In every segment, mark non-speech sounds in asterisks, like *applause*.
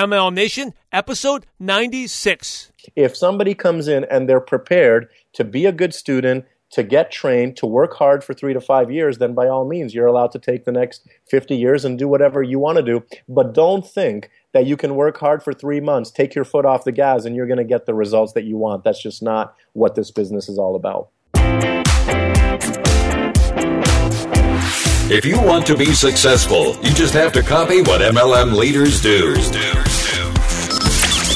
MLM Nation, episode 96. If somebody comes in and they're prepared to be a good student, to get trained, to work hard for three to five years, then by all means, you're allowed to take the next 50 years and do whatever you want to do. But don't think that you can work hard for three months, take your foot off the gas, and you're going to get the results that you want. That's just not what this business is all about. If you want to be successful, you just have to copy what MLM leaders do.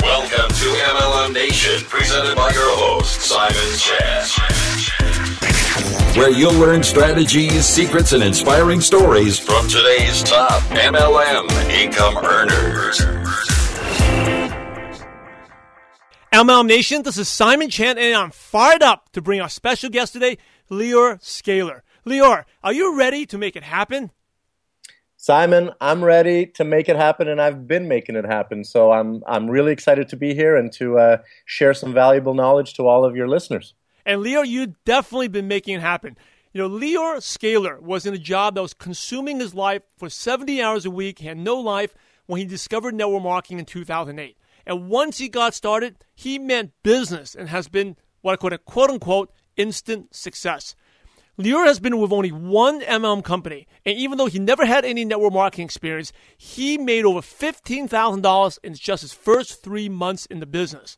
Welcome to MLM Nation, presented by your host, Simon Chan. Where you'll learn strategies, secrets, and inspiring stories from today's top MLM income earners. MLM Nation, this is Simon Chan, and I'm fired up to bring our special guest today, Lior Scaler. Lior, are you ready to make it happen? Simon, I'm ready to make it happen, and I've been making it happen. So I'm I'm really excited to be here and to uh, share some valuable knowledge to all of your listeners. And Lior, you've definitely been making it happen. You know, Lior Scaler was in a job that was consuming his life for 70 hours a week. He had no life when he discovered network marketing in 2008. And once he got started, he meant business and has been what I call a quote unquote instant success. Lior has been with only one MLM company, and even though he never had any network marketing experience, he made over $15,000 in just his first three months in the business.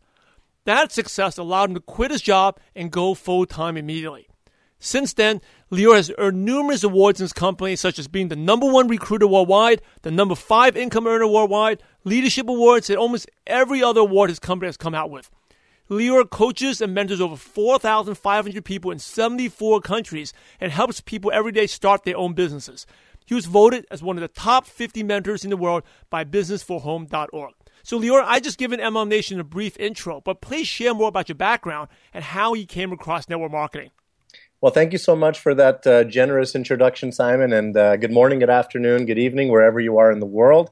That success allowed him to quit his job and go full time immediately. Since then, Lior has earned numerous awards in his company, such as being the number one recruiter worldwide, the number five income earner worldwide, leadership awards, and almost every other award his company has come out with. Lior coaches and mentors over 4,500 people in 74 countries and helps people every day start their own businesses. He was voted as one of the top 50 mentors in the world by businessforhome.org. So, Lior, I just given MLM Nation a brief intro, but please share more about your background and how you came across network marketing. Well, thank you so much for that uh, generous introduction, Simon, and uh, good morning, good afternoon, good evening, wherever you are in the world.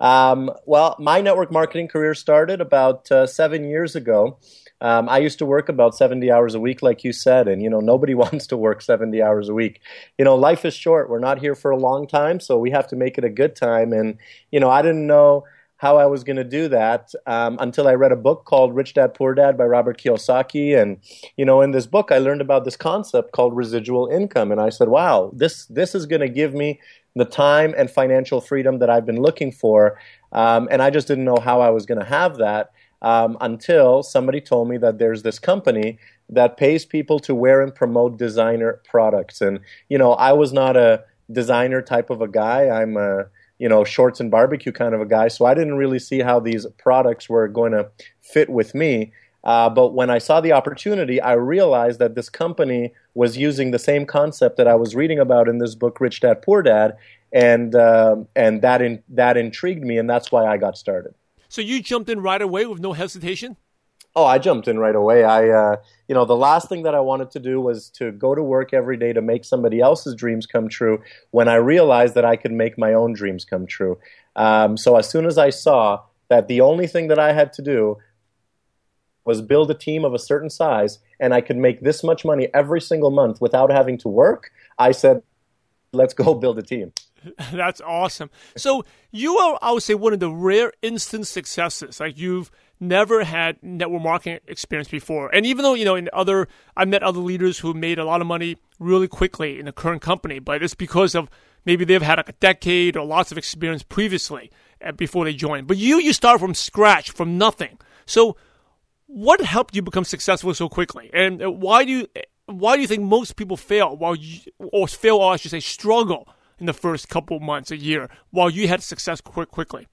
Um, well, my network marketing career started about uh, seven years ago. Um, I used to work about 70 hours a week, like you said, and you know nobody *laughs* wants to work 70 hours a week. You know, life is short. We're not here for a long time, so we have to make it a good time. And you know, I didn't know how I was going to do that um, until I read a book called Rich Dad Poor Dad by Robert Kiyosaki. And you know, in this book, I learned about this concept called residual income, and I said, "Wow, this this is going to give me the time and financial freedom that I've been looking for. Um, and I just didn't know how I was going to have that um, until somebody told me that there's this company that pays people to wear and promote designer products. And, you know, I was not a designer type of a guy. I'm a, you know, shorts and barbecue kind of a guy. So I didn't really see how these products were going to fit with me. Uh, but when I saw the opportunity, I realized that this company was using the same concept that I was reading about in this book, Rich Dad Poor Dad, and uh, and that in, that intrigued me, and that's why I got started. So you jumped in right away with no hesitation. Oh, I jumped in right away. I, uh, you know, the last thing that I wanted to do was to go to work every day to make somebody else's dreams come true. When I realized that I could make my own dreams come true, um, so as soon as I saw that the only thing that I had to do was build a team of a certain size and I could make this much money every single month without having to work, I said, let's go build a team. *laughs* That's awesome. So you are, I would say, one of the rare instant successes. Like you've never had network marketing experience before. And even though, you know, in other, I met other leaders who made a lot of money really quickly in the current company, but it's because of maybe they've had like a decade or lots of experience previously uh, before they joined. But you, you start from scratch, from nothing. So what helped you become successful so quickly, and why do you why do you think most people fail while you, or fail, or I should say, struggle in the first couple months, a year, while you had success quick, quickly?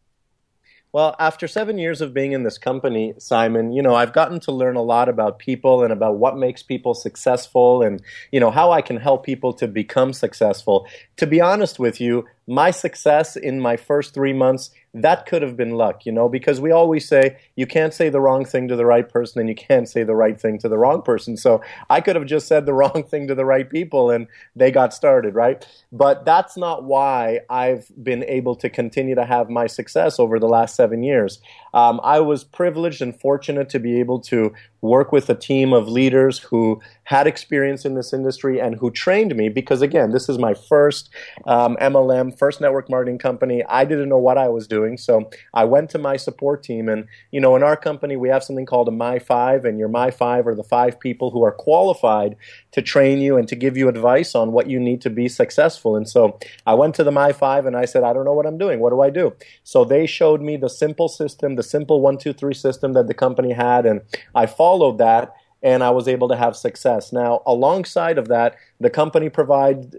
Well, after seven years of being in this company, Simon, you know, I've gotten to learn a lot about people and about what makes people successful and, you know, how I can help people to become successful. To be honest with you, my success in my first three months that could have been luck, you know, because we always say you can't say the wrong thing to the right person and you can't say the right thing to the wrong person. So I could have just said the *laughs* wrong thing to the right people and they got started, right? But that's not why I've been able to continue to have my success over the last seven years. Um, I was privileged and fortunate to be able to work with a team of leaders who had experience in this industry and who trained me because again this is my first um, mlm first network marketing company. I didn't know what i was doing so i went to my support team and you know in our company we have something called a my five and your my five are the five people who are qualified to train you and to give you advice on what you need to be successful. And so i went to the my five and i said i don't know what i'm doing. What do i do? So they showed me the simple system the simple one two three system that the company had and i followed that and I was able to have success. Now, alongside of that, the company provide,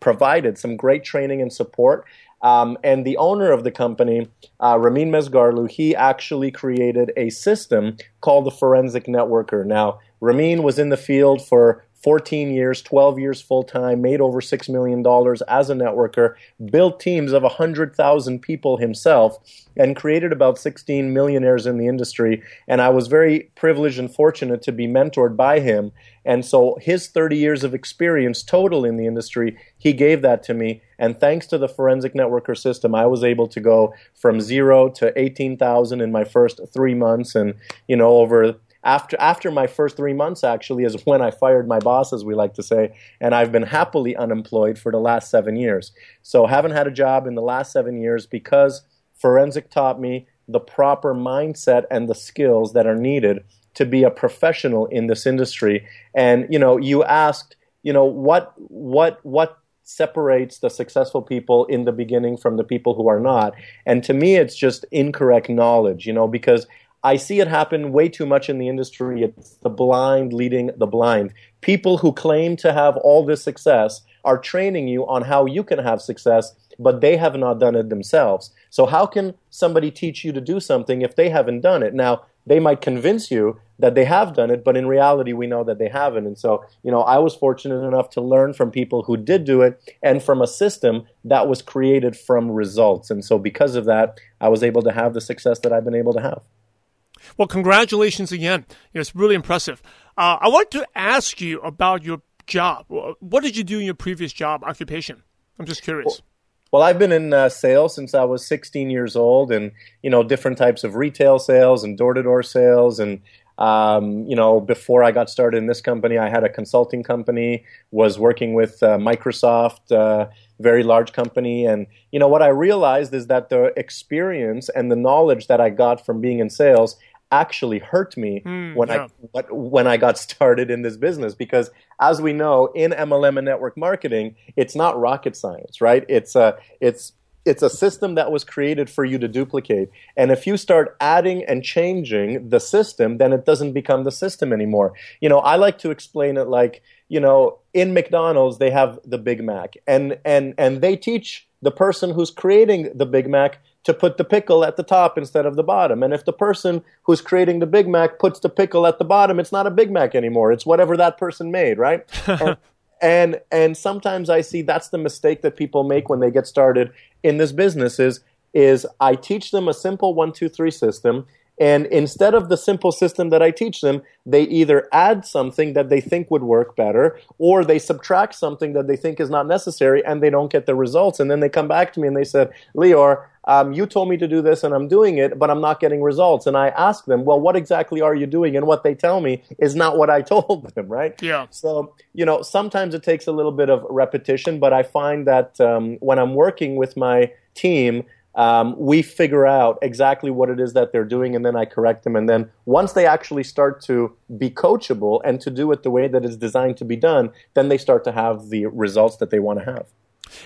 provided some great training and support. Um, and the owner of the company, uh, Ramin Mesgarlu, he actually created a system called the Forensic Networker. Now, Ramin was in the field for 14 years, 12 years full time, made over $6 million as a networker, built teams of 100,000 people himself, and created about 16 millionaires in the industry. And I was very privileged and fortunate to be mentored by him. And so his 30 years of experience total in the industry, he gave that to me. And thanks to the forensic networker system, I was able to go from zero to 18,000 in my first three months. And, you know, over after after my first three months actually is when I fired my boss, as we like to say, and I've been happily unemployed for the last seven years. So haven't had a job in the last seven years because forensic taught me the proper mindset and the skills that are needed to be a professional in this industry. And you know, you asked, you know, what what what separates the successful people in the beginning from the people who are not. And to me, it's just incorrect knowledge, you know, because I see it happen way too much in the industry. It's the blind leading the blind. People who claim to have all this success are training you on how you can have success, but they have not done it themselves. So, how can somebody teach you to do something if they haven't done it? Now, they might convince you that they have done it, but in reality, we know that they haven't. And so, you know, I was fortunate enough to learn from people who did do it and from a system that was created from results. And so, because of that, I was able to have the success that I've been able to have. Well, congratulations again. It's really impressive. Uh, I want to ask you about your job. What did you do in your previous job occupation? I'm just curious. Well, well I've been in uh, sales since I was 16 years old, and you know different types of retail sales and door-to-door sales, and um, you know before I got started in this company, I had a consulting company, was working with uh, Microsoft uh, very large company. And, you know, what I realized is that the experience and the knowledge that I got from being in sales actually hurt me mm, when yeah. I when I got *laughs* started in this business because as we know in MLM and network marketing it's not rocket science right? It's a it's it's a system that was created for you to duplicate. And if you start adding and changing the system then it doesn't become the system anymore. You know I like to explain it like you know in McDonald's they have the Big Mac and and and they teach the person who's creating the Big Mac to put the pickle at the top instead of the bottom. And if the person who's creating the Big Mac puts the pickle at the bottom, it's not a Big Mac anymore. It's whatever that person made, right? *laughs* and, and and sometimes I see that's the mistake that people make when they get started in this business is is I teach them a simple one, two, three system and instead of the simple system that I teach them, they either add something that they think would work better, or they subtract something that they think is not necessary, and they don't get the results. And then they come back to me and they said, Lior, um, you told me to do this and I'm doing it, but I'm not getting results. And I ask them, well, what exactly are you doing? And what they tell me is not what I *laughs* told them, right? Yeah. So, you know, sometimes it takes a little bit of repetition, but I find that um, when I'm working with my team, um, we figure out exactly what it is that they're doing and then I correct them. And then once they actually start to be coachable and to do it the way that it's designed to be done, then they start to have the results that they want to have.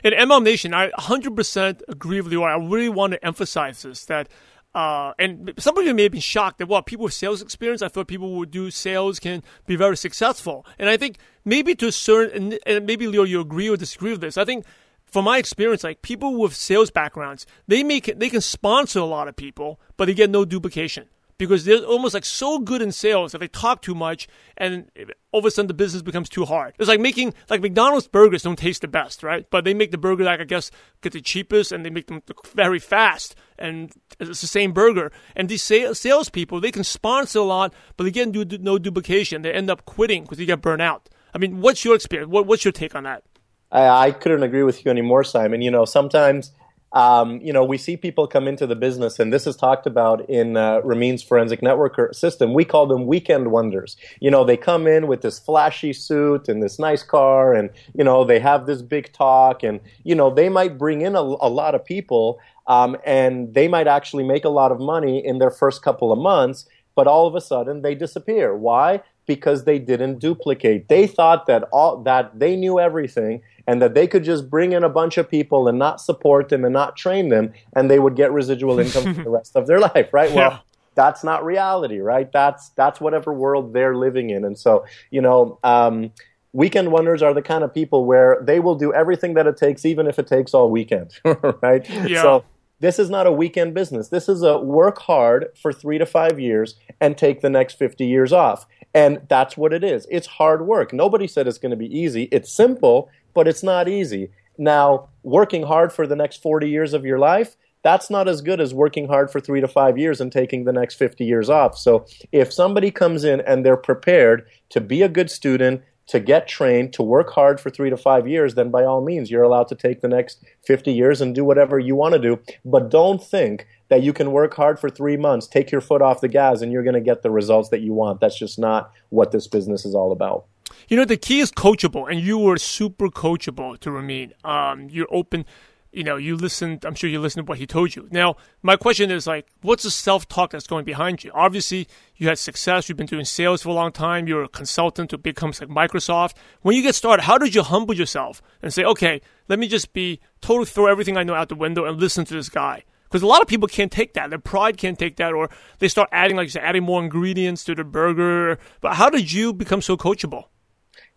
In MLM Nation, I 100% agree with you. I really want to emphasize this that uh, and some of you may have been shocked that well, people with sales experience. I thought people who do sales can be very successful, and I think maybe to a certain, and maybe Lior, you agree or disagree with this. I think from my experience, like people with sales backgrounds, they make they can sponsor a lot of people, but they get no duplication because they're almost like so good in sales that they talk too much, and all of a sudden the business becomes too hard. It's like making like McDonald's burgers don't taste the best, right? But they make the burger like I guess get the cheapest, and they make them very fast, and it's the same burger. And these sales people they can sponsor a lot, but they get no duplication. They end up quitting because they get burnt out. I mean, what's your experience? What, what's your take on that? I, I couldn't agree with you anymore, Simon. You know, sometimes um, you know, we see people come into the business, and this is talked about in uh, Ramin's forensic network system. We call them weekend wonders. You know, they come in with this flashy suit and this nice car, and you know, they have this big talk, and you know, they might bring in a, a lot of people, um, and they might actually make a lot of money in their first couple of months. But all of a sudden, they disappear. Why? Because they didn't duplicate. They thought that all that they knew everything and that they could just bring in a bunch of people and not support them and not train them and they would get residual income for the rest of their *laughs* life, right? Well, yeah. that's not reality, right? That's that's whatever world they're living in. And so, you know, um, weekend wonders are the kind of people where they will do everything that it takes even if it takes all weekend, *laughs* right? Yeah. So this is not a weekend business. This is a work hard for 3 to 5 years and take the next 50 years off. And that's what it is. It's hard work. Nobody said it's going to be easy. It's simple but it's not easy. Now, working hard for the next 40 years of your life, that's not as good as working hard for three to five years and taking the next 50 years off. So if somebody comes in and they're prepared to be a good student, to get trained, to work hard for three to five years, then by all means, you're allowed to take the next 50 years and do whatever you want to do. But don't think that you can work hard for three months, take your foot off the gas, and you're going to get the results that you want. That's just not what this business is all about. You know, the key is coachable, and you were super coachable to Ramin. Um, you're open. You know, you listened. I'm sure you listened to what he told you. Now, my question is like, what's the self-talk that's going behind you? Obviously, you had success. You've been doing sales for a long time. You're a consultant to companies like Microsoft. When you get started, how did you humble yourself and say, okay, let me just be totally throw everything I know out the window and listen to this guy? Because a lot of people can't take that. Their pride can't take that, or they start adding, like you said, adding more ingredients to the burger. But how did you become so coachable?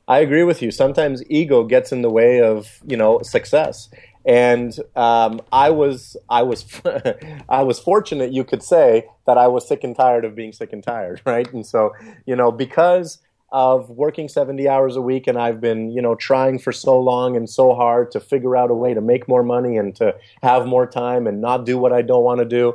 I agree with you. Sometimes ego gets in the way of you know success, and um, I was I was *laughs* I was fortunate, you could say, that I was sick and tired of being sick and tired, *laughs* right? And so you know because of working 70 hours a week and I've been, you know, trying for so long and so hard to figure out a way to make more money and to have more time and not do what I don't want to do.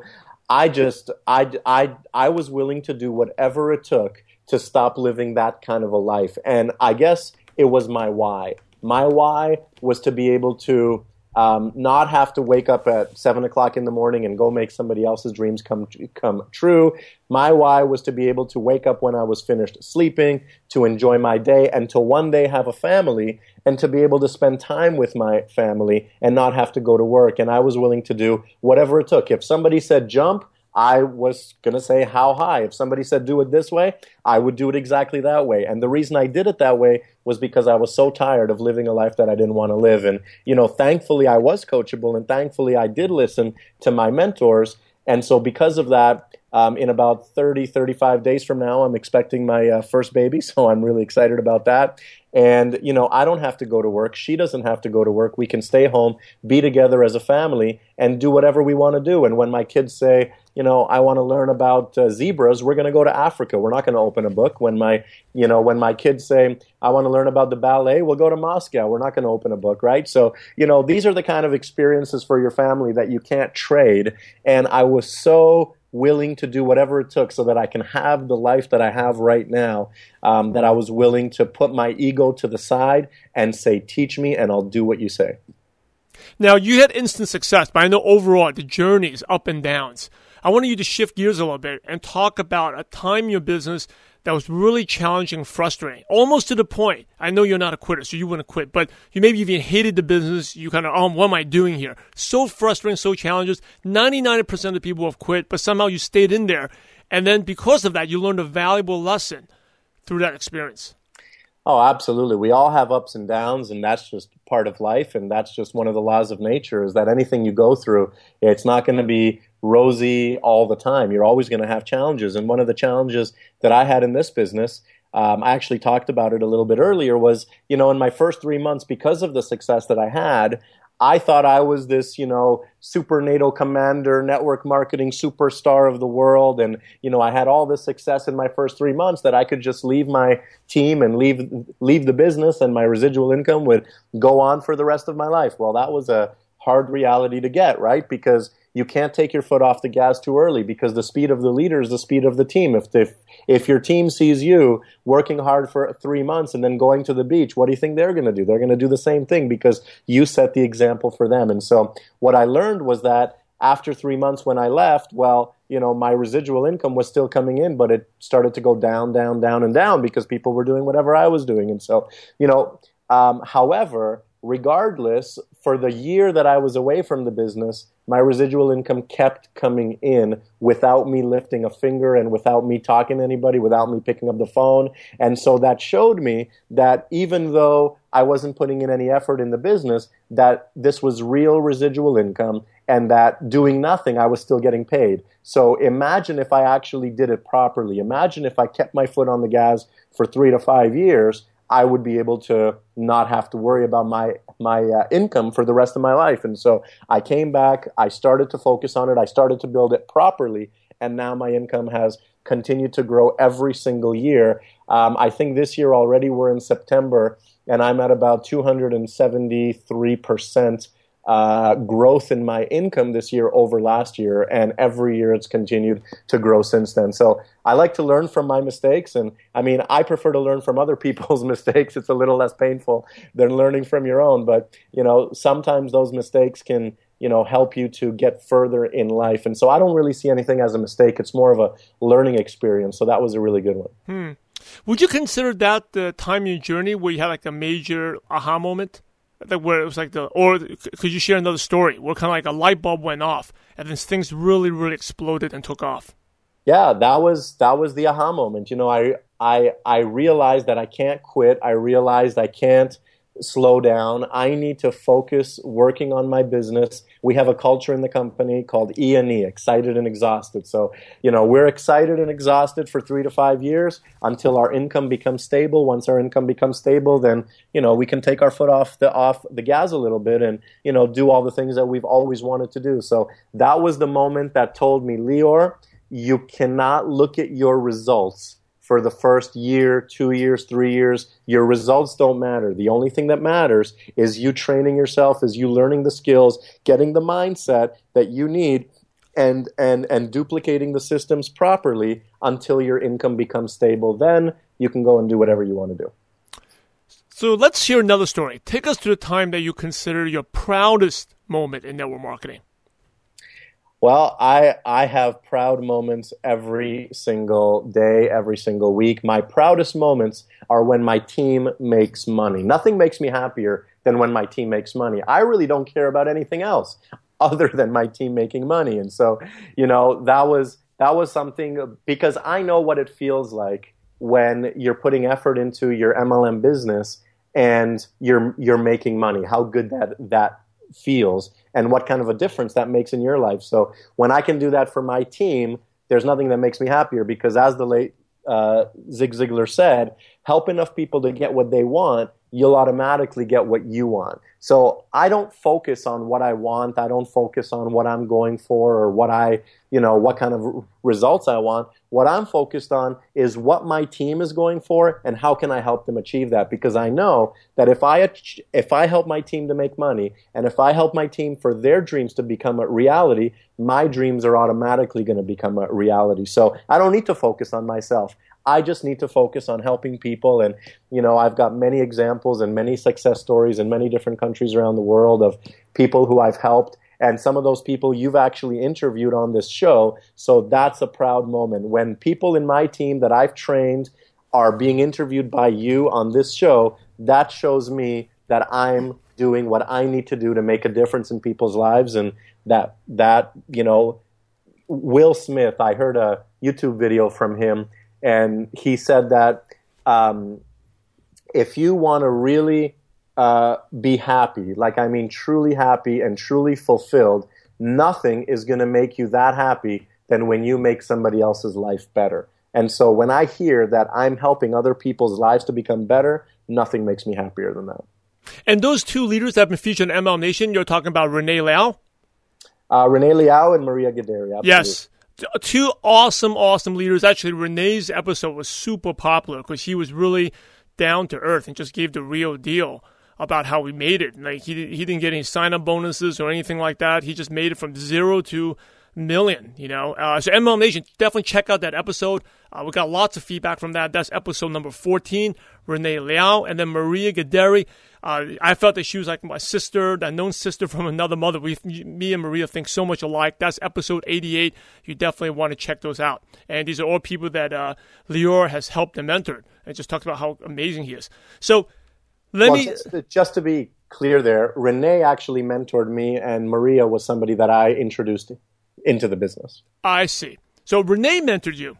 I just I I I was willing to do whatever it took to stop living that kind of a life. And I guess it was my why. My why was to be able to um, not have to wake up at seven o'clock in the morning and go make somebody else's dreams come come true. My why was to be able to wake up when I was finished sleeping, to enjoy my day, and to one day have a family, and to be able to spend time with my family and not have to go to work. And I was willing to do whatever it took. If somebody said jump, I was going to say how high. If somebody said do it this way, I would do it exactly that way. And the reason I did it that way was because I was so tired of living a life that I didn't want to live. And, you know, thankfully I was coachable and thankfully I did listen to my mentors. And so because of that, um, in about 30, 35 days from now, I'm expecting my uh, first baby. *laughs* So I'm really excited about that. And, you know, I don't have to go to work. She doesn't have to go to work. We can stay home, be together as a family, and do whatever we want to do. And when my kids say, you know, I want to learn about uh, zebras, we're going to go to Africa. We're not going to open a book. When my, you know, when my kids say, I want to learn about the ballet, we'll go to Moscow. We're not going to open a book, right? So, you know, these are the kind of experiences for your family that you can't trade. And I was so willing to do whatever it took so that I can have the life that I have right now. Um, that I was willing to put my ego to the side and say, "Teach me, and I'll do what you say." Now you had instant success, but I know overall the journey is up and downs. I wanted you to shift gears a little bit and talk about a time in your business that was really challenging, frustrating, almost to the point. I know you're not a quitter, so you wouldn't quit, but you maybe even hated the business. You kind of, um, oh, what am I doing here? So frustrating, so challenging. 99% of people have quit, but somehow you stayed in there. And then because of that, you learned a valuable lesson through that experience. Oh, absolutely. We all have ups and downs, and that's just part of life, and that's just one of the laws of nature. Is that anything you go through, it's not going to be rosy all the time. You're always going to have challenges, and one of the challenges that I had in this business, um, I actually talked about it a little bit earlier, was you know in my first three months because of the success that I had, I thought I was this, you know, super NATO commander, network marketing superstar of the world. And, you know, I had all this success in my first three months that I could just leave my team and leave, leave the business and my residual income would go on for the rest of my life. Well, that was a hard reality to get, right? Because you can't take your foot off the gas too early because the speed of the leader is the speed of the team. If the, if your team sees you working hard for three months and then going to the beach, what do you think they're going to do? They're going to do the same thing because you set the example for them. And so what I learned was that after three months when I left, well, you know, my residual income was still coming in, but it started to go down, down, down, and down because people were doing whatever I was doing. And so, you know, um, however, regardless, for the year that I was away from the business, my residual income kept coming in without me lifting a finger and without me talking to anybody, without me picking up the phone. And so that showed me that even though I wasn't putting in any effort in the business, that this was real residual income and that doing nothing, I was still getting paid. So imagine if I actually did it properly. Imagine if I kept my foot on the gas for three to five years. I would be able to not have to worry about my my uh, income for the rest of my life. And so I came back. I started to focus on it. I started to build it properly, and now my income has continued to grow every single year. Um, I think this year already we're in September, and I'm at about 273 percent uh, growth in my income this year over last year, and every year it's continued to grow since then. So I like to learn from my mistakes, and I mean, I prefer to learn from other *laughs* people's mistakes. It's a little less painful than learning from your own, but you know, sometimes those mistakes can you know help you to get further in life and so i don't really see anything as a mistake it's more of a learning experience so that was a really good one hmm. would you consider that the time in your journey where you had like a major aha moment that where it was like the or could you share another story where kind of like a light bulb went off and then things really really exploded and took off? Yeah that was that was the aha moment. You know i i i realized that i can't quit. I realized i can't slow down. I need to focus working on my business. We have a culture in the company called E and E, excited and exhausted. So, you know, we're excited and exhausted for three to five years until our income becomes stable. Once our income becomes stable, then, you know, we can take our foot off the off the gas a little bit and, you know, do all the things that we've always wanted to do. So that was the moment that told me, Lior, you cannot look at your results for the first year, two years, three years. Your results don't matter. The only thing that matters is you training yourself, is you learning the skills, getting the mindset that you need, and and and duplicating the systems properly until your income becomes stable. Then you can go and do whatever you want to do. So let's hear another story. Take us to the time that you consider your proudest moment in network marketing. Well, I I have proud moments every single day, every single week. My proudest moments are when my team makes money. Nothing makes me happier than when my team makes money. I really don't care about anything else *laughs* other than my team making money. And so, you know, that was that was something because I know what it feels like when you're putting effort into your MLM business and you're you're making money. How good that that feels and what kind of a difference that makes in your life. So when I can do that for my team, there's nothing that makes me happier because as the late uh, Zig Ziglar said, help enough people to get what they want, you'll automatically get what you want. So I don't focus on what I want. I don't focus on what I'm going for or what I, you know, what kind of results I want. What I'm focused on is what my team is going for and how can I help them achieve that because I know that if I if I help my team to make money and if I help my team for their dreams to become a reality, my dreams are automatically going to become a reality. So I don't need to focus on myself. I just need to focus on helping people. And, you know, I've got many examples and many success stories in many different countries around the world of people who I've helped and some of those people you've actually interviewed on this show. So that's a proud moment when people in my team that I've trained are being interviewed by you on this show. That shows me that I'm doing what I need to do to make a difference in people's lives, and that that you know, Will Smith. I heard a YouTube video from him, and he said that um, if you want to really uh, be happy, like I mean truly happy and truly fulfilled, nothing is going to make you that happy than when you make somebody else's life better. And so when I hear that I'm helping other people's lives to become better, nothing makes me happier than that. And those two leaders that have been featured on ML Nation, you're talking about Renee Liao? Uh, Renee Liao and Maria Gaderi. Yes. Two awesome, awesome leaders. Actually, Renee's episode was super popular because he was really down to earth and just gave the real deal. about how he made it. Like he he didn't get any sign up bonuses or anything like that. He just made it from zero to million. You know, uh, so MLM Nation, definitely check out that episode. Uh, we got lots of feedback from that. That's episode number 14. Renee Liao and then Maria Gaderi. Uh, I felt that she was like my sister, that known sister from another mother. We, me and Maria think so much alike. That's episode 88. You definitely want to check those out. And these are all people that uh, Lior has helped and mentored and just talked about how amazing he is. So let well, me. Just, just to be clear there, Renee actually mentored me, and Maria was somebody that I introduced into the business. I see. So Renee mentored you.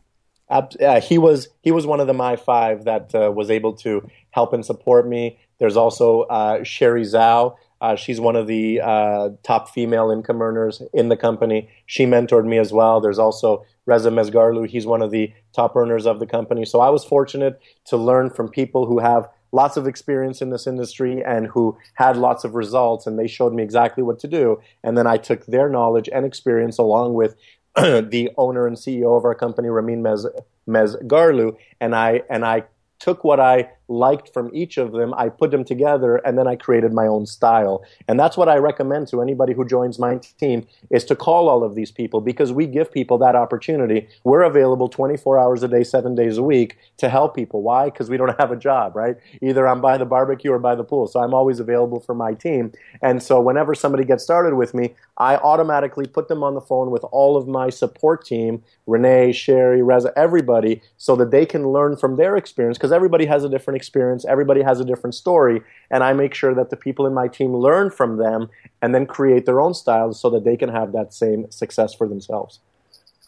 Uh, he was he was one of the my five that uh, was able to help and support me. There's also uh, Sherry Zhao. Uh, she's one of the uh, top female income earners in the company. She mentored me as well. There's also Reza Mesgarlu. He's one of the top earners of the company. So I was fortunate to learn from people who have lots of experience in this industry and who had lots of results, and they showed me exactly what to do. And then I took their knowledge and experience along with *clears throat* the owner and CEO of our company, Ramin Mez, Mesgarlu, and I and I took what I liked from each of them, I put them together, and then I created my own style. And that's what I recommend to anybody who joins my team is to call all of these people because we give people that opportunity. We're available 24 hours a day, seven days a week to help people. Why? Because we don't have a job, right? Either I'm by the barbecue or by the pool. So I'm always available for my team. And so whenever somebody gets started with me, I automatically put them on the phone with all of my support team, Renee, Sherry, Reza, everybody, so that they can learn from their experience because everybody has a different experience. Everybody has a different story. And I make sure that the people in my team learn from them and then create their own styles so that they can have that same success for themselves.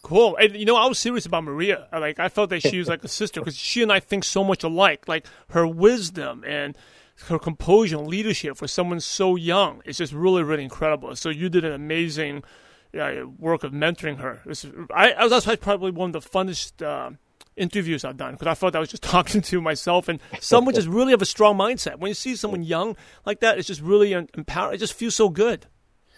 Cool. And you know, I was serious about Maria. Like, I felt that she was like a sister because she and I think so much alike. Like, her wisdom and her composure and leadership for someone so young is just really, really incredible. So you did an amazing uh, work of mentoring her. Was, I, I was that's probably one of the funnest. Uh, interviews I've done because I thought I was just *laughs* talking to myself and someone just really have a strong mindset. When you see someone young like that, it's just really empowering. It just feels so good.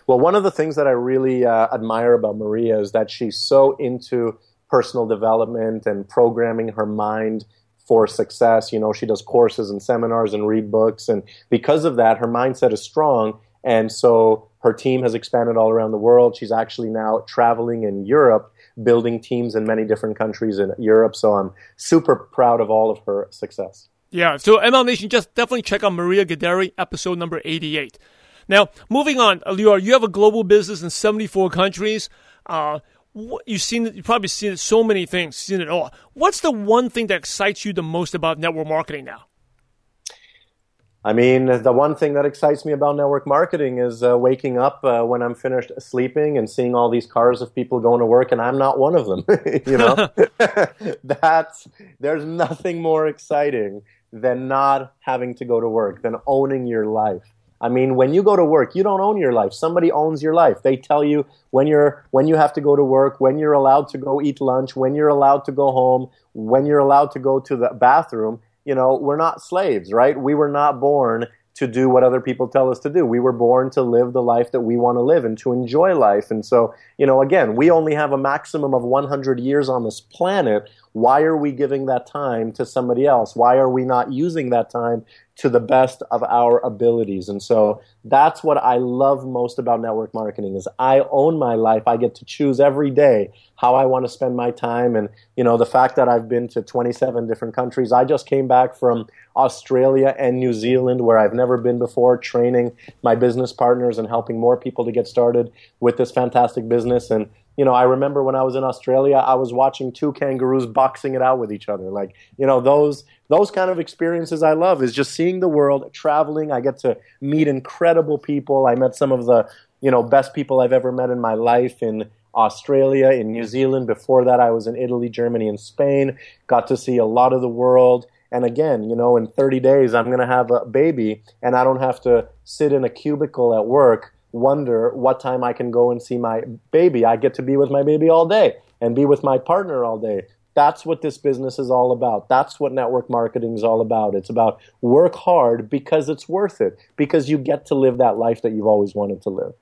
Well, one of the things that I really uh, admire about Maria is that she's so into personal development and programming her mind for success. You know, she does courses and seminars and read books. And because of that, her mindset is strong. And so her team has expanded all around the world. She's actually now traveling in Europe building teams in many different countries in Europe. So I'm super proud of all of her success. Yeah. So MLM Nation, just definitely check out Maria Gaderi, episode number 88. Now, moving on, Lior, you have a global business in 74 countries. Uh, you've seen you've probably seen so many things, seen it all. What's the one thing that excites you the most about network marketing now? I mean, the one thing that excites me about network marketing is uh, waking up uh, when I'm finished sleeping and seeing all these cars of people going to work, and I'm not one of them. *laughs* you know, *laughs* that's there's nothing more exciting than not having to go to work, than owning your life. I mean, when you go to work, you don't own your life. Somebody owns your life. They tell you when you're when you have to go to work, when you're allowed to go eat lunch, when you're allowed to go home, when you're allowed to go to the bathroom you know, we're not slaves, right? We were not born to do what other people tell us to do. We were born to live the life that we want to live and to enjoy life. And so, you know, again, we only have a maximum of 100 years on this planet. Why are we giving that time to somebody else? Why are we not using that time to the best of our abilities. And so that's what I love most about network marketing is I own my life. I get to choose every day how I want to spend my time. And, you know, the fact that I've been to 27 different countries. I just came back from Australia and New Zealand where I've never been before, training my business partners and helping more people to get started with this fantastic business. And you know, I remember when I was in Australia, I was watching two kangaroos boxing it out with each other. Like, you know, those those kind of experiences I love is just seeing the world, traveling. I get to meet incredible people. I met some of the, you know, best people I've ever met in my life in Australia, in New Zealand. Before that, I was in Italy, Germany, and Spain. Got to see a lot of the world. And again, you know, in 30 days, I'm going to have a baby, and I don't have to sit in a cubicle at work wonder what time I can go and see my baby. I get to be with my baby all day and be with my partner all day. That's what this business is all about. That's what network marketing is all about. It's about work hard because it's worth it, because you get to live that life that you've always wanted to live.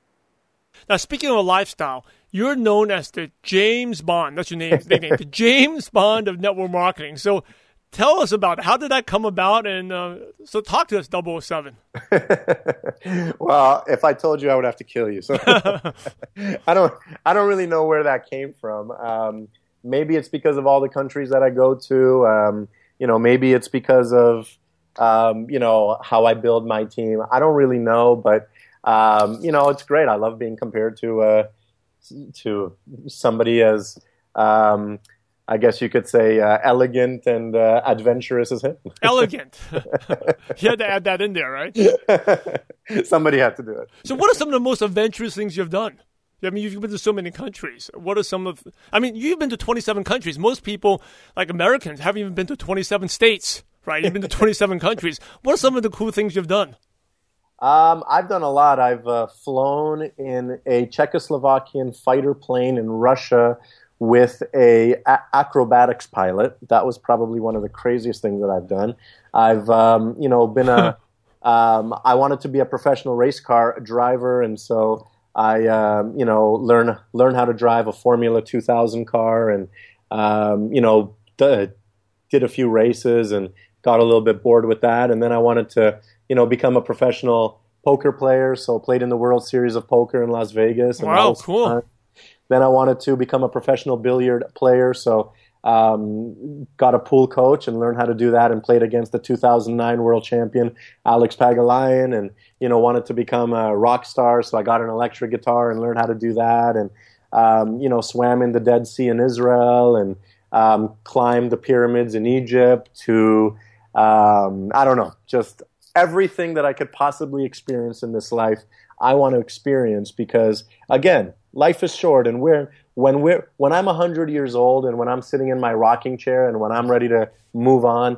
Now, speaking of a lifestyle, you're known as the James Bond. That's your name, nickname, *laughs* the James Bond of network marketing. So, tell us about it. How did that come about? And uh, so talk to us, 007. *laughs* well, if I told you, I would have to kill you. So *laughs* I don't, I don't really know where that came from. Um, maybe it's because of all the countries that I go to. Um, you know, maybe it's because of, um, you know, how I build my team. I don't really know, but um, you know, it's great. I love being compared to uh, to somebody as um, I guess you could say uh, elegant and uh, adventurous as him. *laughs* Elegant. *laughs* you had to add that in there, right? *laughs* Somebody had to do it. So, what are some of the most adventurous things you've done? I mean, you've been to so many countries. What are some of? I mean, you've been to 27 countries. Most people, like Americans, haven't even been to 27 states, right? You've been to 27 countries. What are some of the cool things you've done? Um, I've done a lot. I've uh, flown in a Czechoslovakian fighter plane in Russia with a, a, acrobatics pilot. That was probably one of the craziest things that I've done. I've um, you know been a *laughs* um, I wanted to be a professional race car driver, and so I um, you know learn learn how to drive a Formula 2000 car, and um, you know d- did a few races and got a little bit bored with that, and then I wanted to you know become a professional poker player. So played in the World Series of Poker in Las Vegas. wow, cool. Fun. Then I wanted to become a professional billiard player, so um, got a pool coach and learned how to do that and played against the 2009 world champion Alex Pagulayan and you know wanted to become a rock star. So I got an electric guitar and learned how to do that and um, you know swam in the Dead Sea in Israel and um, climbed the pyramids in Egypt to um, I don't know just everything that I could possibly experience in this life I want to experience because again life is short and we're when we're when I'm 100 years old and when I'm sitting in my rocking chair and when I'm ready to move on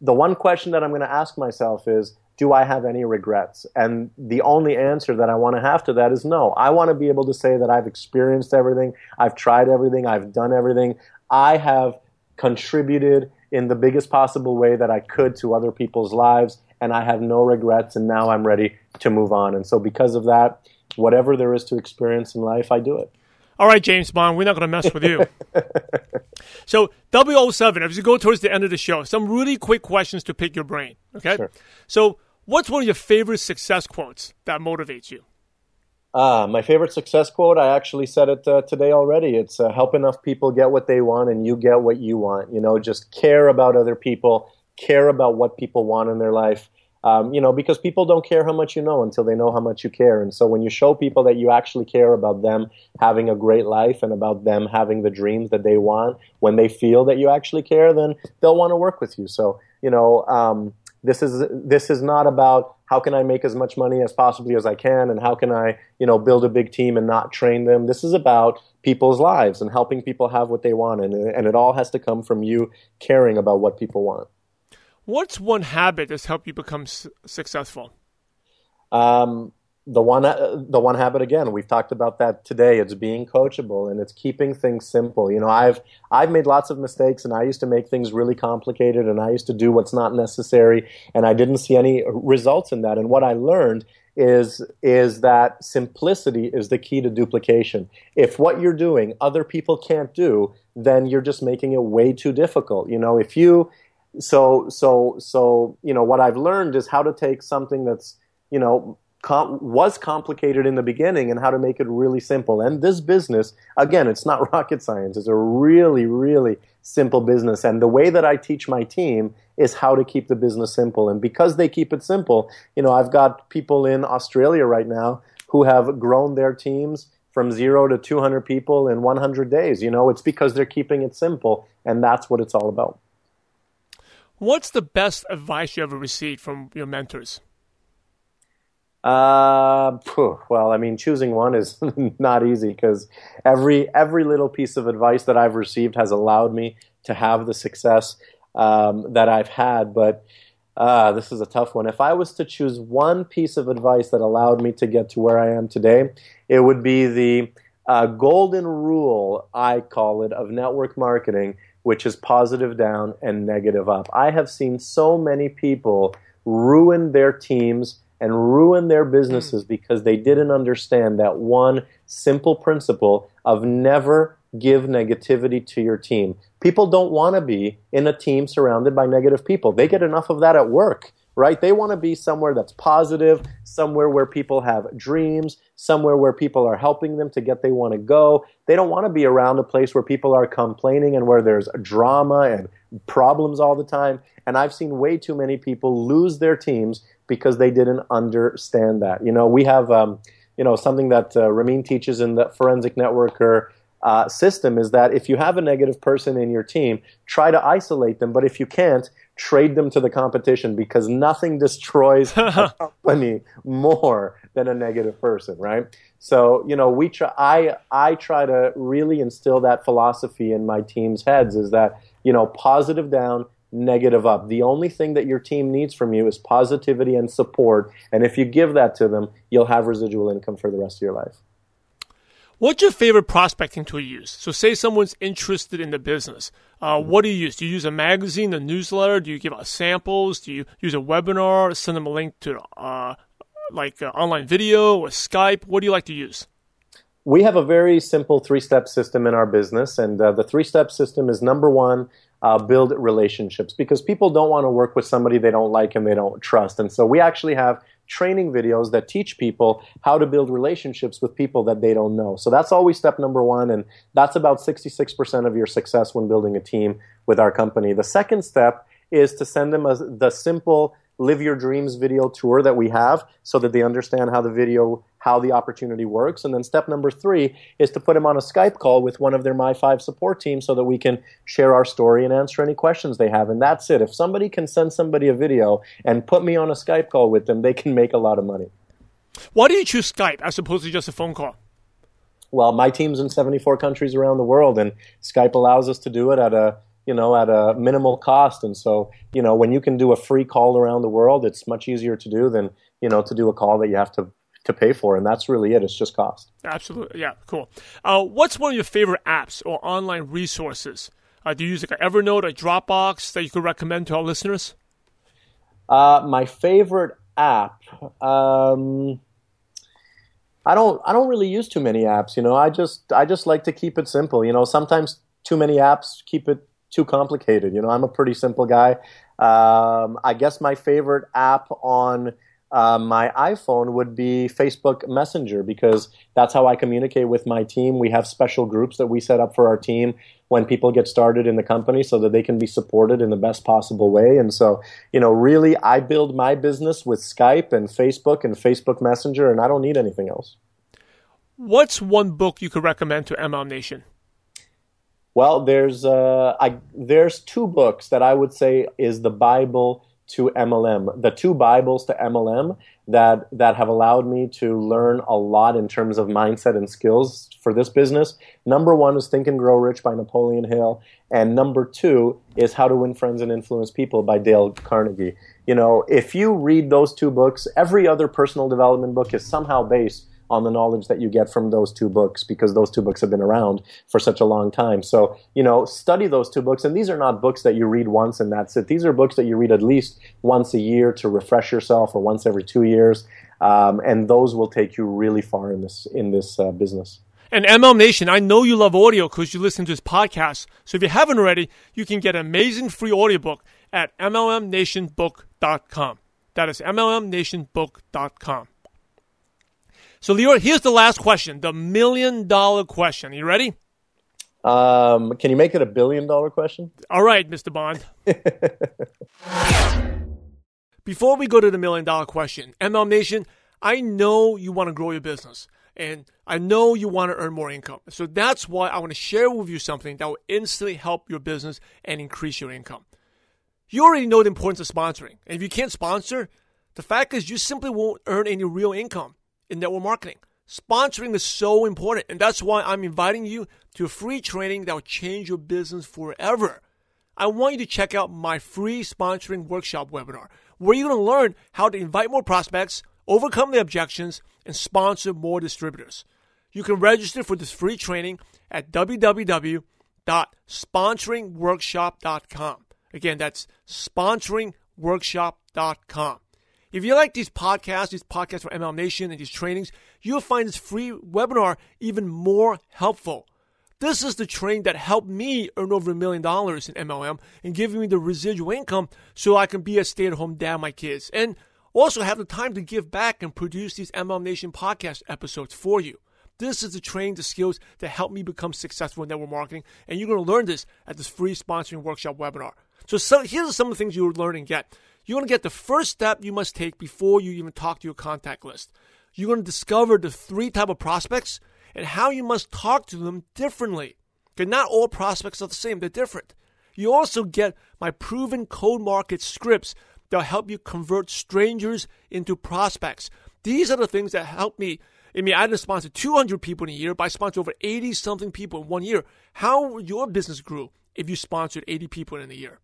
the one question that I'm going to ask myself is do I have any regrets? And the only answer that I want to have to that is no. I want to be able to say that I've experienced everything, I've tried everything, I've done everything. I have contributed in the biggest possible way that I could to other people's lives, and I have no regrets, and now I'm ready to move on. And so, because of that, whatever there is to experience in life, I do it. All right, James Bond, we're not going to mess with you. *laughs* so, 007, as you go towards the end of the show, some really quick questions to pick your brain. Okay? Sure. So, what's one of your favorite success quotes that motivates you? Ah, my favorite success quote, I actually said it uh, today already. It's uh, help enough people get what they want and you get what you want. You know, just care about other people, care about what people want in their life um, you know, because people don't care how much you know until they know how much you care. And so when you show people that you actually care about them having a great life and about them having the dreams that they want, when they feel that you actually care, then they'll want to work with you. So, you know, um, this is this is not about how can I make as much money as possibly as I can and how can I, you know, build a big team and not train them. This is about people's lives and helping people have what they want and and it all has to come from you caring about what people want. What's one habit that's helped you become su- successful? Um, the one, uh, the one habit again. We've talked about that today. It's being coachable and it's keeping things simple. You know, I've I've made lots of mistakes and I used to make things really complicated and I used to do what's not necessary and I didn't see any results in that. And what I learned is is that simplicity is the key to duplication. If what you're doing other people can't do, then you're just making it way too difficult. You know, if you so so so you know what I've learned is how to take something that's you know com- was complicated in the beginning and how to make it really simple. And this business, again, it's not *laughs* rocket science. It's a really really simple business. And the way that I teach my team is how to keep the business simple. And because they keep it simple, you know, I've got people in Australia right now who have grown their teams from zero to 200 people in 100 days. You know, it's because they're keeping it simple, and that's what it's all about. What's the best advice you ever received from your mentors? Uh, well, I mean, choosing one is *laughs* not easy because every every little piece of advice that I've received has allowed me to have the success um, that I've had. But uh, this is a tough one. If I was to choose one piece of advice that allowed me to get to where I am today, it would be the uh, golden rule, I call it, of network marketing which is positive down and negative up. I have seen so many people ruin their teams and ruin their businesses mm. because they didn't understand that one simple principle of never give negativity to your team. People don't want to be in a team surrounded by negative people. They get enough of that at work, right? They want to be somewhere that's positive, somewhere where people have dreams, somewhere where people are helping them to get they want to go. They don't want to be around a place where people are complaining and where there's drama and problems all the time. And I've seen way too many people lose their teams because they didn't understand that. You know, we have, um, you know, something that uh, Ramin teaches in the Forensic Networker uh, system is that if you have a negative person in your team, try to isolate them. But if you can't, trade them to the competition because nothing destroys *laughs* a company more than a negative person, right? So, you know, we try, I, I try to really instill that philosophy in my team's heads is that, you know, positive down, negative up. The only thing that your team needs from you is positivity and support. And if you give that to them, you'll have residual income for the rest of your life. What's your favorite prospecting tool you use? So, say someone's interested in the business. Uh, what do you use? Do you use a magazine, a newsletter? Do you give out samples? Do you use a webinar? Send them a link to uh, like uh, online video or Skype? What do you like to use? We have a very simple three step system in our business. And uh, the three step system is number one, uh, build relationships because people don't want to work with somebody they don't like and they don't trust. And so we actually have training videos that teach people how to build relationships with people that they don't know. So that's always step number one, and that's about 66% of your success when building a team with our company. The second step is to send them a, the simple live your dreams video tour that we have so that they understand how the video how the opportunity works. And then step number three is to put them on a skype call with one of their my five support team so that we can share our story and answer any questions they have. And that's it. If somebody can send somebody a video and put me on a skype call with them they can make a lot of money. Why do you choose skype as opposed to just a phone call? Well my team's in 74 countries around the world and skype allows us to do it at a you know, at a minimal cost. And so, you know, when you can do a free call around the world, it's much easier to do than, you know, to do a call that you have to to pay for, and that's really it. It's just cost. Absolutely, yeah, cool. Uh, what's one of your favorite apps or online resources? Uh, do you use like Evernote or Dropbox that you could recommend to our listeners? Uh, my favorite app. Um, I don't. I don't really use too many apps. You know, I just. I just like to keep it simple. You know, sometimes too many apps keep it too complicated. You know, I'm a pretty simple guy. Um, I guess my favorite app on uh, my iPhone would be Facebook Messenger because that's how I communicate with my team. We have special groups that we set up for our team when people get started in the company so that they can be supported in the best possible way. And so, you know, really, I build my business with Skype and Facebook and Facebook Messenger, and I don't need anything else. What's one book you could recommend to MLM Nation? Well, there's uh, I, there's two books that I would say is the Bible to MLM. The two Bibles to MLM that that have allowed me to learn a lot in terms of mindset and skills for this business. Number one is Think and Grow Rich by Napoleon Hill, and number two is How to Win Friends and Influence People by Dale Carnegie. You know, if you read those two books, every other personal development book is somehow based on the knowledge that you get from those two books because those two books have been around for such a long time. So, you know, study those two books. And these are not books that you read once and that's it. These are books that you read at least once a year to refresh yourself or once every two years. Um, and those will take you really far in this, in this uh, business. And MLM Nation, I know you love audio because you listen to this podcast. So if you haven't already, you can get an amazing free audiobook at MLMNationBook.com. That is MLMNationBook.com. So, Lior, here's the last question the million dollar question. Are you ready? Um, can you make it a billion dollar question? All right, Mr. Bond. *laughs* Before we go to the million dollar question, MLM Nation, I know you want to grow your business and I know you want to earn more income. So that's why I want to share with you something that will instantly help your business and increase your income. You already know the importance of sponsoring. And if you can't sponsor, the fact is you simply won't earn any real income in network marketing. Sponsoring is so important, and that's why I'm inviting you to a free training that will change your business forever. I want you to check out my free sponsoring workshop webinar, where you're going to learn how to invite more prospects, overcome the objections, and sponsor more distributors. You can register for this free training at www.sponsoringworkshop.com. Again, that's sponsoringworkshop.com. If you like these podcasts, these podcasts from MLM Nation and these trainings, you'll find this free webinar even more helpful. This is the training that helped me earn over a million dollars in MLM and giving me the residual income so I can be a stay at home dad my kids and also have the time to give back and produce these MLM Nation podcast episodes for you. This is the training, the skills that help me become successful in network marketing, and you're going to learn this at this free sponsoring workshop webinar. So, so here's some of the things you'll learn and get. You're going to get the first step you must take before you even talk to your contact list. You're going to discover the three type of prospects and how you must talk to them differently. Okay, not all prospects are the same, they're different. You also get my proven cold market scripts that'll help you convert strangers into prospects. These are the things that help me. I mean, I didn't sponsor 200 people in a year, but I sponsored over 80 something people in one year. How your business grew if you sponsored 80 people in a year?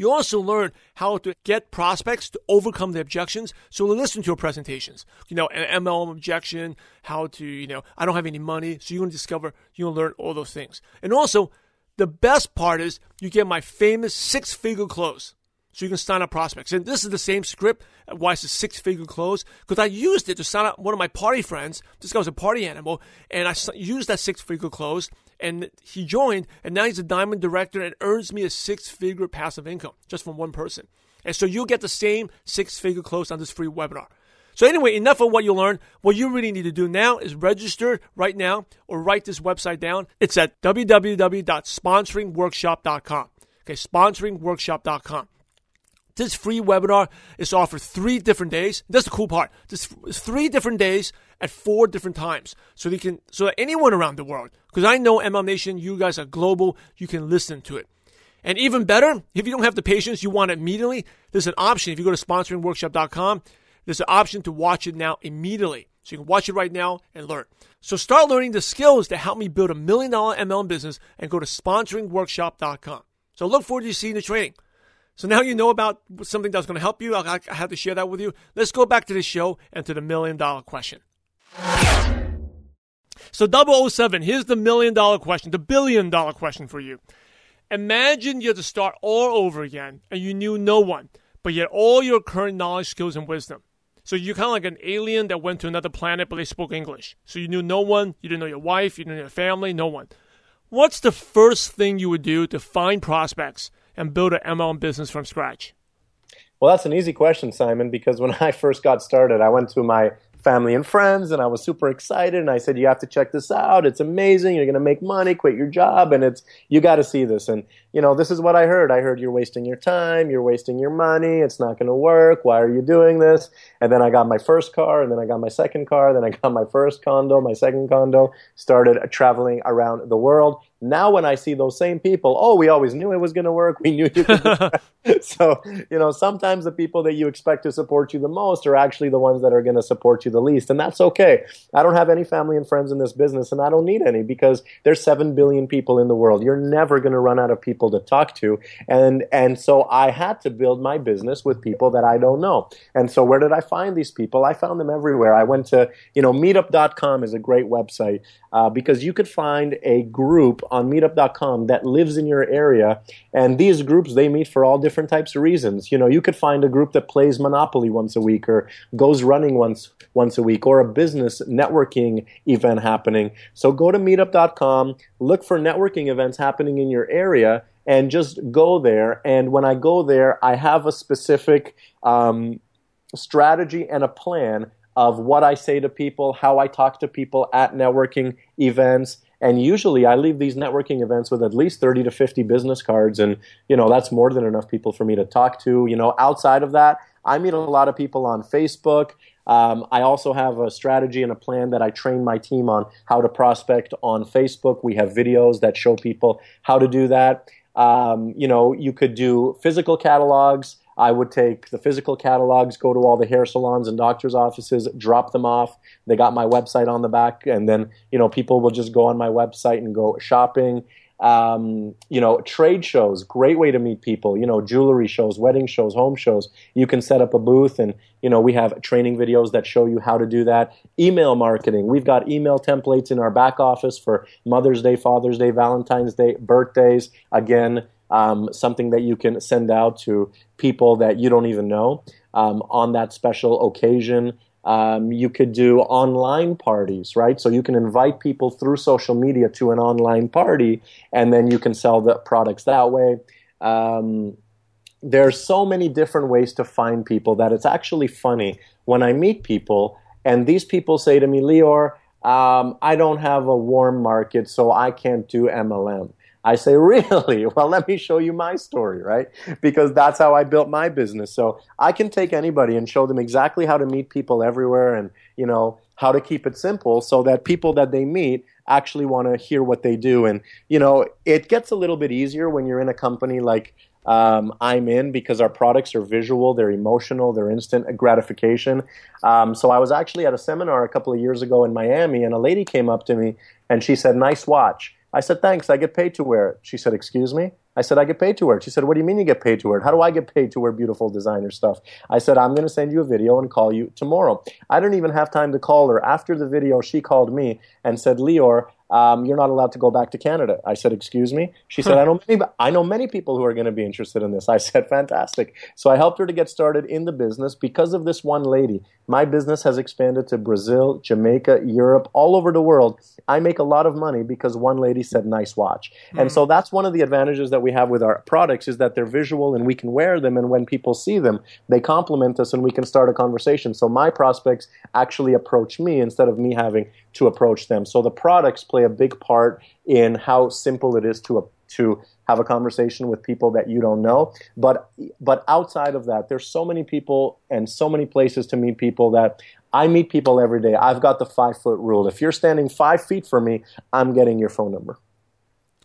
You also learn how to get prospects to overcome the objections. So listen to your presentations. You know, an MLM objection, how to, you know, I don't have any money. So you're going to discover, you're going to learn all those things. And also, the best part is you get my famous six figure close. So you can sign up prospects. And this is the same script. Why it's a six figure close? Because I used it to sign up one of my party friends. This guy was a party animal. And I used that six figure close and he joined, and now he's a diamond director and earns me a six figure passive income just from one person. And so you'll get the same six figure close on this free webinar. So anyway, enough of what you learned. What you really need to do now is register right now or write this website down. It's at www.sponsoringworkshop.com. Okay, sponsoringworkshop.com. This free webinar is offered three different days. That's the cool part. This three different days at four different times, so they can so anyone around the world, because I know MLM Nation, you guys are global, you can listen to it. And even better, if you don't have the patience, you want it immediately. There's an option. If you go to sponsoringworkshop.com, there's an option to watch it now immediately. So you can watch it right now and learn. So start learning the skills that help me build a million dollar MLM business and go to sponsoringworkshop.com. So look forward to seeing the training. So now you know about something that's going to help you. I, have to share that with you. Let's go back to the show and to the million dollar question. So 007, here's the million dollar question, the billion dollar question for you. Imagine you had to start all over again and you knew no one, but yet all your current knowledge, skills, and wisdom. So you're kind of like an alien that went to another planet, but they spoke English. So you knew no one, you didn't know your wife, you didn't know your family, no one. What's the first thing you would do to find prospects and build an MLM business from scratch? Well, that's an easy question, Simon, because when I first got started, I went to my family and friends and I was super excited and I said you have to check this out. It's amazing. You're going to make money. Quit your job. And it's you got to see this. And you know this is what I heard. I heard you're wasting your time. You're wasting your money. It's not going to work. Why are you doing this? And then I got my first car and then I got my second car then I got my first condo my second condo started traveling around the world now, when I see those same people, oh, we always knew it was going to work. We knew you *laughs* could. *laughs* so, you know, sometimes the people that you expect to support you the most are actually the ones that are going to support you the least. And that's okay. I don't have any family and friends in this business, and I don't need any because there's 7 billion people in the world. You're never going to run out of people to talk to. And, and so I had to build my business with people that I don't know. And so where did I find these people? I found them everywhere. I went to, you know, meetup.com is a great website uh, because you could find a group on meetup.com that lives in your area. And these groups, they meet for all different types of reasons. You know, you could find a group that plays Monopoly once a week or goes running once, once a week or a business networking event happening. So go to meetup.com, look for networking events happening in your area and just go there. And when I go there, I have a specific um, strategy and a plan of what I say to people, how I talk to people at networking events, and usually I leave these networking events with at least 30 to 50 business cards. And, you know, that's more than enough people for me to talk to. You know, outside of that, I meet a lot of people on Facebook. Um, I also have a strategy and a plan that I train my team on how to prospect on Facebook. We have videos that show people how to do that. Um, you know, you could do physical catalogs. I would take the physical catalogs, go to all the hair salons and doctors' offices, drop them off. They got my website on the back, and then you know people will just go on my website and go shopping. Um, you know, trade shows, great way to meet people. You know, jewelry shows, wedding shows, home shows. You can set up a booth, and you know we have training videos that show you how to do that. Email marketing, we've got email templates in our back office for Mother's Day, Father's Day, Valentine's Day, birthdays. Again, um, something that you can send out to people that you don't even know um, on that special occasion. Um, you could do online parties, right? So you can invite people through social media to an online party, and then you can sell the products that way. Um, are so many different ways to find people that it's actually funny when I meet people and these people say to me, Lior, um, I don't have a warm market, so I can't do MLM. I say, really? *laughs* Well, let me show you my story, right? Because that's how I built my business. So I can take anybody and show them exactly how to meet people everywhere and, you know, how to keep it simple so that people that they meet actually want to hear what they do. And, you know, it gets a little bit easier when you're in a company like um, I'm in because our products are visual, they're emotional, they're instant gratification. Um, so I was actually at a seminar a couple of years ago in Miami, and a lady came up to me and she said, Nice watch. I said, Thanks, I get paid to wear it. She said, Excuse me? I said, I get paid to wear it. She said, What do you mean you get paid to wear it? How do I get paid to wear beautiful designer stuff? I said, I'm going to send you a video and call you tomorrow. I didn't even have time to call her. After the video, she called me and said, Lior, um, you're not allowed to go back to Canada. I said, excuse me. She said, I know many, I know many people who are going to be interested in this. I said, fantastic. So I helped her to get started in the business because of this one lady. My business has expanded to Brazil, Jamaica, Europe, all over the world. I make a lot of money because one lady said, nice watch. Mm-hmm. And so that's one of the advantages that we have with our products is that they're visual and we can wear them. And when people see them, they compliment us and we can start a conversation. So my prospects actually approach me instead of me having to approach them. So the products play a big part in how simple it is to to have a conversation with people that you don't know. But but outside of that, there's so many people and so many places to meet people that I meet people every day. I've got the five foot rule. If you're standing five feet from me, I'm getting your phone number.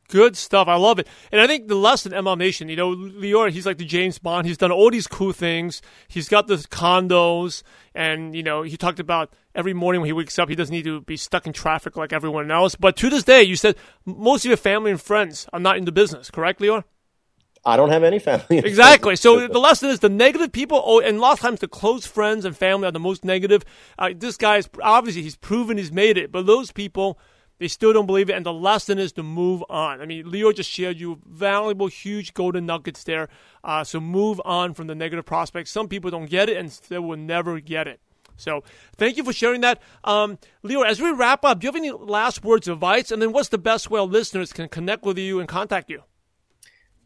Good stuff. I love it. And I think the lesson, MLM Nation, you know, Lior, he's like the James Bond. He's done all these cool things. He's got the condos. And, you know, he talked about every morning when he wakes up, he doesn't need to be stuck in traffic like everyone else. But to this day, you said most of your family and friends are not in the business, correct, Lior? I don't have any family. Exactly. So the lesson is the negative people, oh, and a lot of times the close friends and family are the most negative. Uh, this is obviously he's proven he's made it, but those people they still don't believe it, and the lesson is to move on. I mean, Leo just shared you valuable, huge golden nuggets there. Uh, so move on from the negative prospects. Some people don't get it, and they will never get it. So thank you for sharing that. Um, Lior, as we wrap up, do you have any last words of advice? And then what's the best way listeners can connect with you and contact you?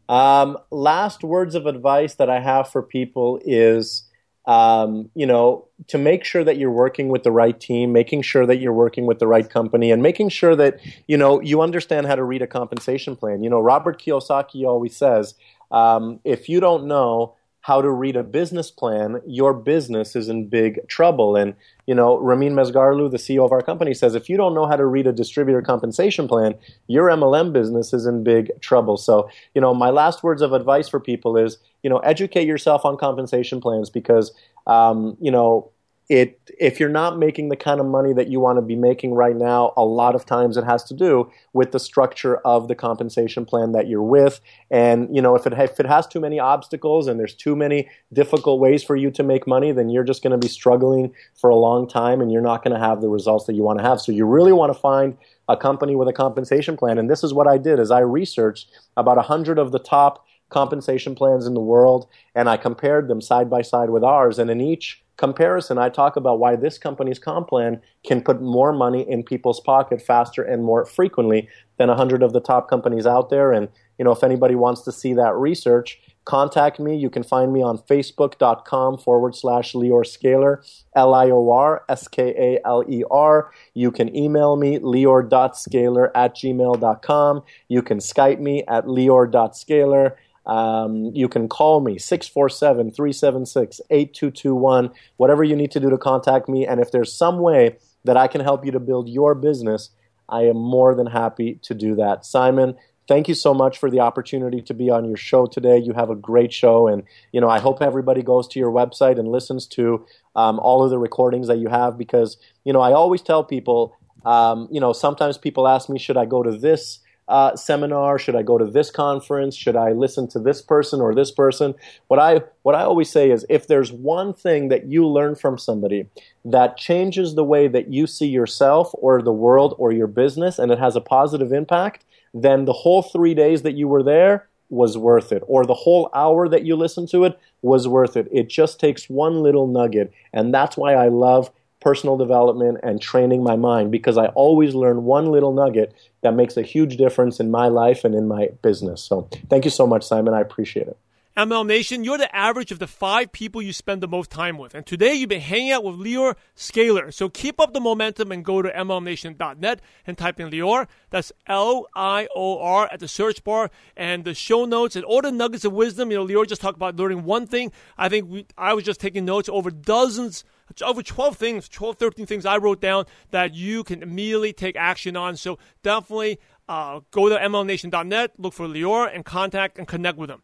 Um, last words of advice that I have for people is um, you know, to make sure that you're working with the right team, making sure that you're working with the right company, and making sure that you know you understand how to read a compensation plan. You know, Robert Kiyosaki always says, um, if you don't know how to read a business plan, your business is in big trouble. And you know, Ramin Mesgarlu, the CEO of our company, says if you don't know how to read a distributor compensation plan, your MLM business is in big trouble. So, you know, my last words of advice for people is, you know, educate yourself on compensation plans because, um, you know, it if you're not making the kind of money that you want to be making right now a lot of times it has to do with the structure of the compensation plan that you're with. And you know if it if it has too many obstacles and there's too many difficult ways for you to make money then you're just going to be struggling for a long time and you're not going to have the results that you want to have. So you really want to find a company with a compensation plan. And this is what I did is I researched about 100 of the top compensation plans in the world and I compared them side by side with ours and in each comparison, I talk about why this company's comp plan can put more money in people's pocket faster and more frequently than 100 of the top companies out there. And, you know, if anybody wants to see that research, contact me. You can find me on facebook.com forward slash Lior Skaler, L I O R S K A L E R. You can email me, lior.skaler at gmail.com. You can Skype me at lior.skaler. Um, you can call me 647 376 8221, whatever you need to do to contact me. And if there's some way that I can help you to build your business, I am more than happy to do that. Simon, thank you so much for the opportunity to be on your show today. You have a great show, and you know I hope everybody goes to your website and listens to um, all of the recordings that you have because you know I always tell people, um, you know, sometimes people ask me, should I go to this uh, seminar? Should I go to this conference? Should I listen to this person or this person? What I what I always say is, if there's one thing that you learn from somebody that changes the way that you see yourself or the world or your business, and it has a positive impact, then the whole three days that you were there was worth it, or the whole hour that you listened to it was worth it. It just takes one little nugget, and that's why I love personal development and training my mind because I always learn one little nugget that makes a huge difference in my life and in my business. So thank you so much, Simon. I appreciate it. ML Nation, you're the average of the five people you spend the most time with. And today you've been hanging out with Lior Skaler. So keep up the momentum and go to MLMNation.net and type in Lior. That's L I O R at the search bar and the show notes and all the nuggets of wisdom. You know, Lior just talked about learning one thing. I think we, I was just taking notes over dozens over 12 things, 12, 13 things I wrote down that you can immediately take action on. So definitely uh, go to mlnation.net, look for Lior, and contact and connect with them.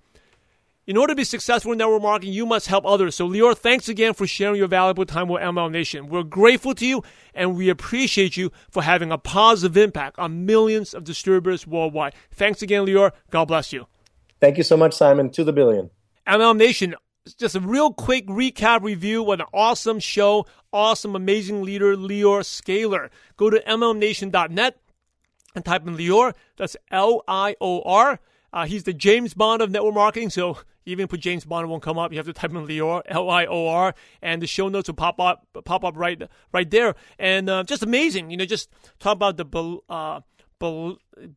In order to be successful in network marketing, you must help others. So, Lior, thanks again for sharing your valuable time with MLM Nation. We're grateful to you and we appreciate you for having a positive impact on millions of distributors worldwide. Thanks again, Lior. God bless you. Thank you so much, Simon. To the billion. MLM Nation, just a real quick recap review. What an awesome show. Awesome, amazing leader, Lior Skaler. Go to MLNation.net and type in Lior. That's L I O R. Uh, he's the James Bond of network marketing. So even put James Bond, won't come up. You have to type in Lior, L I O R, and the show notes will pop up, pop up right, right there. And uh, just amazing, you know, just talk about the uh,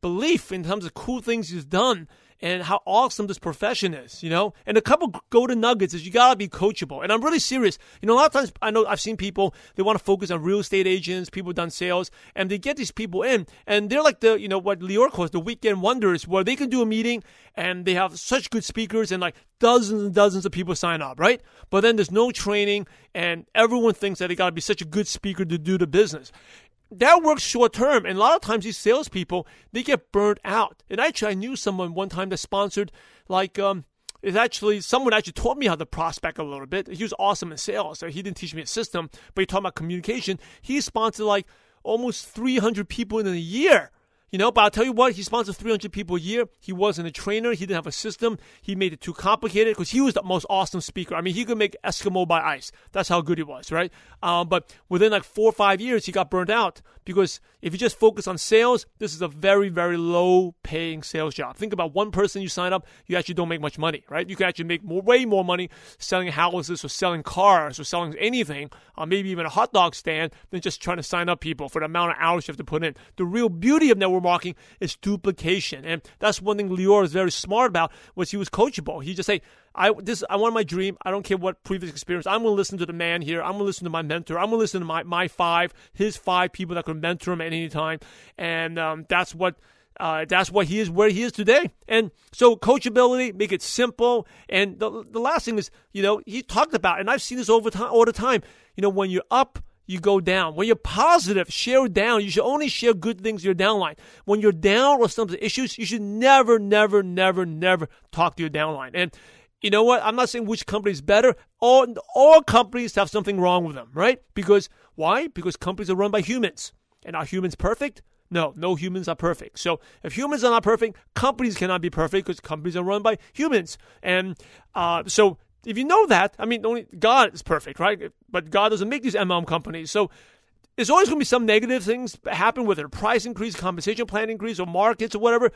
belief in terms of cool things he's done and how awesome this profession is, you know? And a couple golden nuggets is you gotta be coachable. And I'm really serious. You know, a lot of times I know I've seen people, they want to focus on real estate agents, people done sales, and they get these people in, and they're like the, you know, what Lior calls the weekend wonders, where they can do a meeting and they have such good speakers and like dozens and dozens of people sign up, right? But then there's no training and everyone thinks that they gotta be such a good speaker to do the business that works short term. And a lot of times these salespeople, they get burnt out. And actually, I knew someone one time that sponsored, like, um, it's actually someone actually taught me how to prospect a little bit. He was awesome in sales. So he didn't teach me a system, but he taught me about communication. He sponsored like almost 300 people in a year. You know, but I'll tell you what, he sponsors 300 people a year. He wasn't a trainer. He didn't have a system. He made it too complicated because he was the most awesome speaker. I mean, he could make Eskimo buy ice. That's how good he was, right? Um, but within like four or five years, he got burned out because if you just focus on sales, this is a very, very low paying sales job. Think about one person you sign up, you actually don't make much money, right? You can actually make more, way more money selling houses or selling cars or selling anything, or maybe even a hot dog stand than just trying to sign up people for the amount of hours you have to put in. The real beauty of network network marketing is duplication. And that's one thing Lior is very smart about was he was coachable. He just say, I this I want my dream. I don't care what previous experience. I'm gonna listen to the man here. I'm gonna listen to my mentor. I'm gonna listen to my, my five, his five people that could mentor him at any time. And um, that's what uh, that's what he is where he is today. And so coachability, make it simple. And the, the last thing is, you know, he talked about, and I've seen this over time all the time. You know, when you're up you go down. When you're positive, share down. You should only share good things in your downline. When you're down or some issues, you should never, never, never, never talk to your downline. And you know what? I'm not saying which company is better. All, all companies have something wrong with them, right? Because why? Because companies are run by humans. And are humans perfect? No, no humans are perfect. So if humans are not perfect, companies cannot be perfect because companies are run by humans. And uh, so if you know that, I mean, only God is perfect, right? But God doesn't make these MLM companies. So there's always going to be some negative things happen, whether price increase, compensation plan increase, or markets or whatever.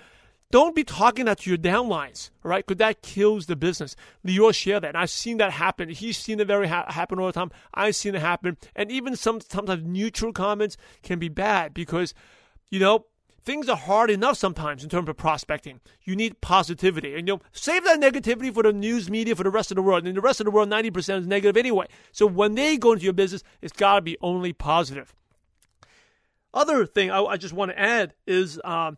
Don't be talking that to your downlines, right? Because that kills the business. Lior share that. And I've seen that happen. He's seen it very ha- happen all the time. I've seen it happen. And even some sometimes neutral comments can be bad because, you know, things are hard enough sometimes in terms of prospecting. You need positivity. And you know, save that negativity for the news media for the rest of the world. And the rest of the world, 90% is negative anyway. So when they go into your business, it's got to be only positive. Other thing I, I just want to add is um,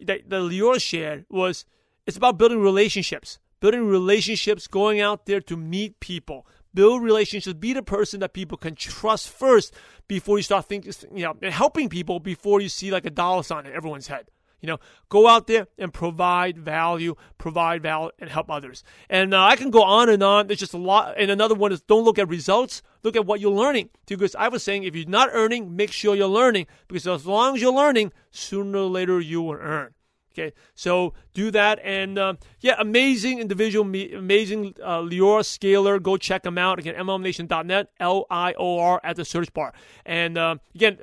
that the Lior shared was it's about building relationships. Building relationships, going out there to meet people, build relationships, be the person that people can trust first before you start thinking, you know, helping people before you see like a dollar sign in everyone's head. You know, go out there and provide value, provide value, and help others. And uh, I can go on and on. There's just a lot. And another one is don't look at results, look at what you're learning. Because I was saying, if you're not earning, make sure you're learning. Because as long as you're learning, sooner or later you will earn. Okay, so do that, and uh, yeah, amazing individual, amazing uh, Lior Skaler. Go check him out again. MLMNation.net, L I O R at the search bar. And uh, again,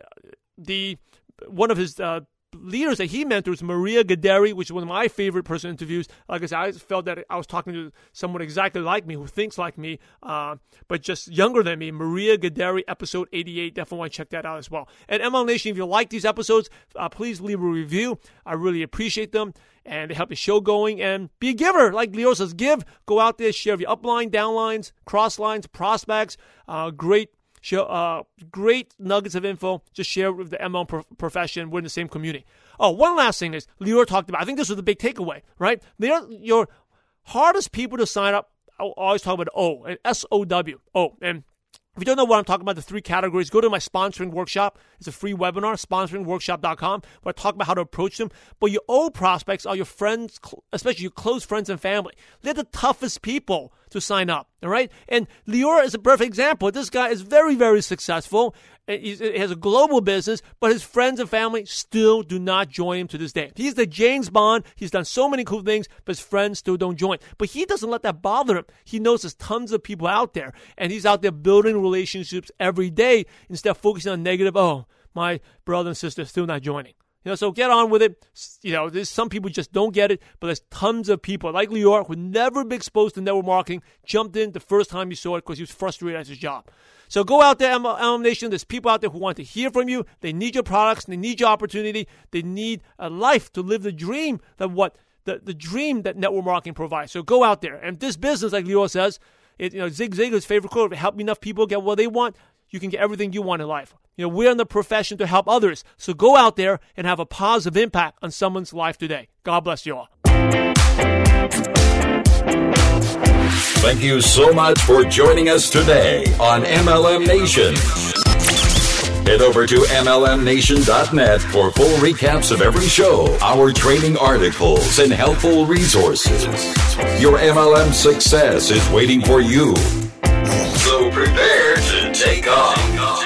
the one of his uh, leaders that he mentors, Maria Gaderi, which is one of my favorite person interviews. Like I said, I felt that I was talking to someone exactly like me, who thinks like me, uh, but just younger than me. Maria Gaderi, episode 88. Definitely want to check that out as well. And ML Nation, if you like these episodes, uh, please leave a review. I really appreciate them and they help the show going and be a giver. Like Leo says, give. Go out there, share your upline, downlines, cross lines, prospects. Uh, great show, uh, great nuggets of info. Just share with the MLM pro- profession. We're in the same community. Oh, one last thing is Leo talked about. I think this was the big takeaway, right? They're your hardest people to sign up. I always talk about O and S O W. Oh, and if you don't know what I'm talking about, the three categories, go to my sponsoring workshop. It's a free webinar, sponsoringworkshop.com, where I talk about how to approach them. But your old prospects are your friends, especially your close friends and family. They're the toughest people to sign up, all right? And Leora is a perfect example. This guy is very, very successful. Uh, he uh, has a global business, but his friends and family still do not join him to this day. He's the James Bond. He's done so many cool things, but his friends still don't join. But he doesn't let that bother him. He knows there's tons of people out there, and he's out there building relationships every day instead of focusing on negative. Oh, my brother and sister still not joining. You know, so get on with it. You know, there's some people just don't get it, but there's tons of people like Lior who never been exposed to network marketing, jumped in the first time he saw it because he was frustrated at his job. So go out there, MLM Nation. There's people out there who want to hear from you. They need your products. They need your opportunity. They need a life to live the dream that what the, the dream that network marketing provides. So go out there. And this business, like Leo says, it, you know, Zig Ziglar's favorite quote, help enough people get what they want, you can get everything you want in life. You know, we're in the profession to help others. So go out there and have a positive impact on someone's life today. God bless you all. Thank you so much for joining us today on MLM Nation. Head over to MLMNation.net for full recaps of every show, our training articles, and helpful resources. Your MLM success is waiting for you. So prepare to take off.